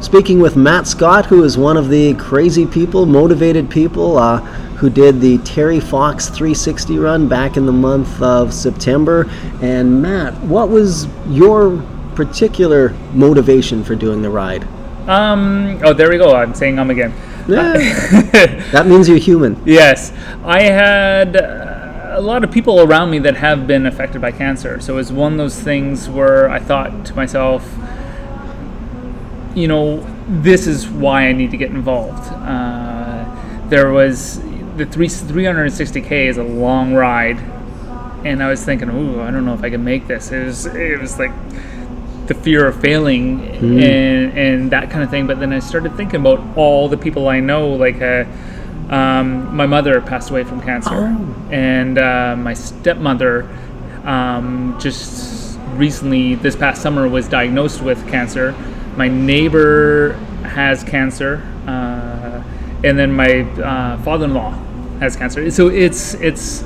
speaking with Matt Scott, who is one of the crazy people, motivated people uh, who did the Terry Fox 360 run back in the month of September. And Matt, what was your particular motivation for doing the ride? Um, oh, there we go. I'm saying I'm again. Yeah. that means you're human. Yes. I had uh, a lot of people around me that have been affected by cancer. So it was one of those things where I thought to myself, you know, this is why I need to get involved. Uh, there was the three, 360k is a long ride, and I was thinking, ooh, I don't know if I can make this. It was, it was like the fear of failing mm. and and that kind of thing. But then I started thinking about all the people I know, like. Uh, um, my mother passed away from cancer, oh. and uh, my stepmother um, just recently, this past summer, was diagnosed with cancer. My neighbor has cancer, uh, and then my uh, father-in-law has cancer. So it's it's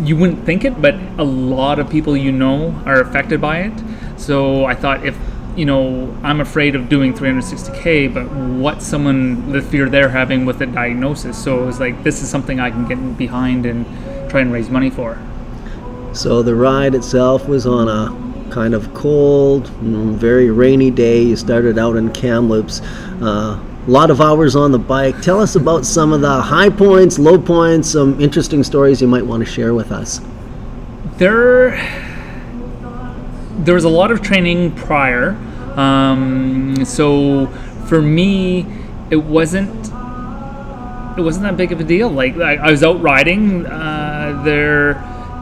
you wouldn't think it, but a lot of people you know are affected by it. So I thought if you know I'm afraid of doing 360k, but what someone the fear they're having with the diagnosis. So it was like this is something I can get behind and try and raise money for. So the ride itself was on a kind of cold, very rainy day. You started out in Kamloops. Uh, a lot of hours on the bike. Tell us about some of the high points, low points, some interesting stories you might want to share with us. There there was a lot of training prior. Um, so for me, it wasn't it wasn't that big of a deal. Like I, I was out riding. Uh, there,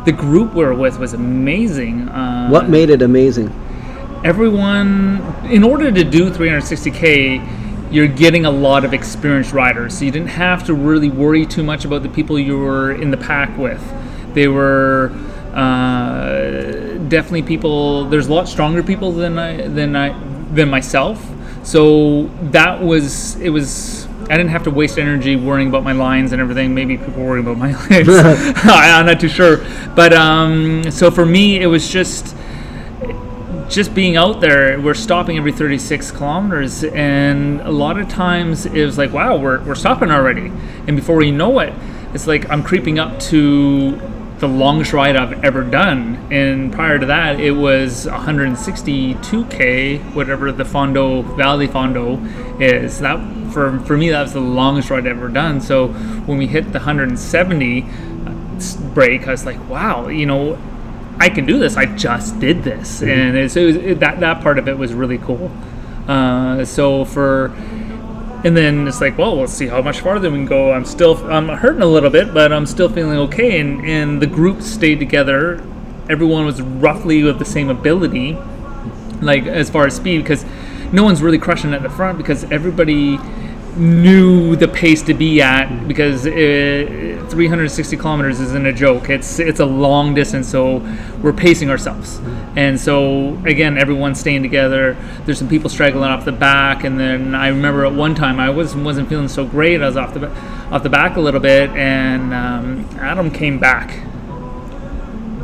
the group we were with was amazing. Uh, what made it amazing? Everyone, in order to do 360k, you're getting a lot of experienced riders. So you didn't have to really worry too much about the people you were in the pack with. They were. Uh, definitely people. There's a lot stronger people than I than I than myself. So that was it was. I didn't have to waste energy worrying about my lines and everything. Maybe people worry about my lines. I'm not too sure. But um, so for me, it was just just being out there. We're stopping every 36 kilometers, and a lot of times it was like, wow, we're we're stopping already. And before we know it, it's like I'm creeping up to the longest ride I've ever done. And prior to that, it was 162k, whatever the Fondo Valley Fondo is. That for for me, that was the longest ride I've ever done. So when we hit the 170 break, I was like, wow, you know, I can do this. I just did this, mm-hmm. and it, it was, it, that that part of it was really cool. Uh, so for and then it's like, well, let's see how much farther we can go. I'm still, I'm hurting a little bit, but I'm still feeling okay. And, and the group stayed together. Everyone was roughly with the same ability, like as far as speed, because no one's really crushing at the front because everybody knew the pace to be at because it, 360 kilometers isn't a joke. It's it's a long distance, so we're pacing ourselves. And so again, everyone's staying together. There's some people straggling off the back, and then I remember at one time I was wasn't feeling so great. I was off the off the back a little bit, and um, Adam came back,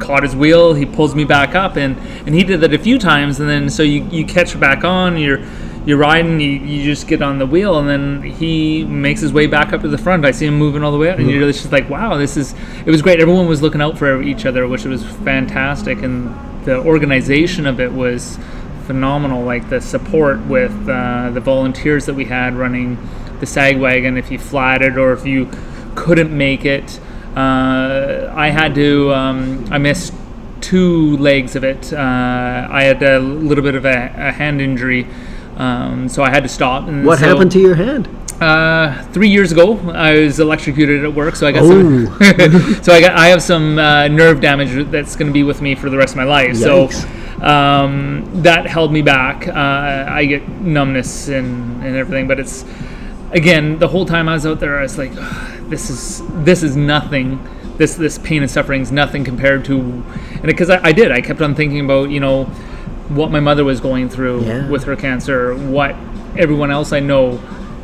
caught his wheel. He pulls me back up, and and he did that a few times, and then so you you catch back on. You're you're riding, you, you just get on the wheel, and then he makes his way back up to the front. I see him moving all the way up, and mm-hmm. you're just like, wow, this is. It was great. Everyone was looking out for each other, which was fantastic, and the organization of it was phenomenal. Like the support with uh, the volunteers that we had running the sag wagon, if you flatted or if you couldn't make it. Uh, I had to. Um, I missed two legs of it. Uh, I had a little bit of a, a hand injury um, so I had to stop. And what so, happened to your hand? Uh, three years ago, I was electrocuted at work, so I got some. so I got I have some uh, nerve damage that's going to be with me for the rest of my life. Yikes. So um, that held me back. Uh, I get numbness and, and everything, but it's again the whole time I was out there, I was like, this is this is nothing. This this pain and suffering is nothing compared to, and because I, I did, I kept on thinking about you know what my mother was going through yeah. with her cancer, what everyone else I know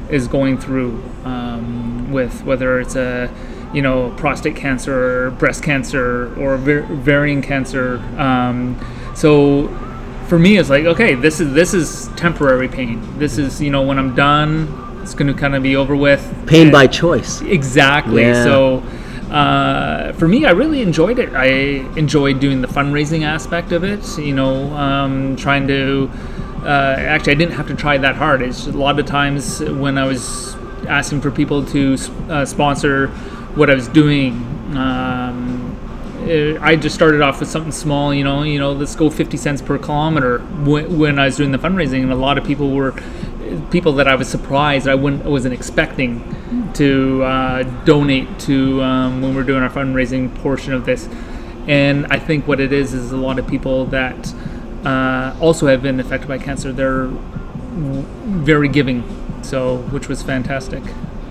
is going through um, with whether it's a you know prostate cancer or breast cancer or ovarian cancer. Um, so for me, it's like okay, this is this is temporary pain. This is you know when I'm done, it's going to kind of be over with. Pain And- by choice. Exactly. Yeah. So uh, for me, I really enjoyed it. I enjoyed doing the fundraising aspect of it. You know, um, trying to. Uh, actually, I didn't have to try that hard. It's a lot of times when I was asking for people to uh, sponsor what I was doing. Um, eh, I just started off with something small, you know. You know, let's go 50 cents per kilometer when, when I was doing the fundraising, and a lot of people were people that I was surprised I wouldn't wasn't expecting to uh, donate to um, when we're doing our fundraising portion of this. And I think what it is is a lot of people that uh, also have been affected by cancer. They're very giving, so which was fantastic.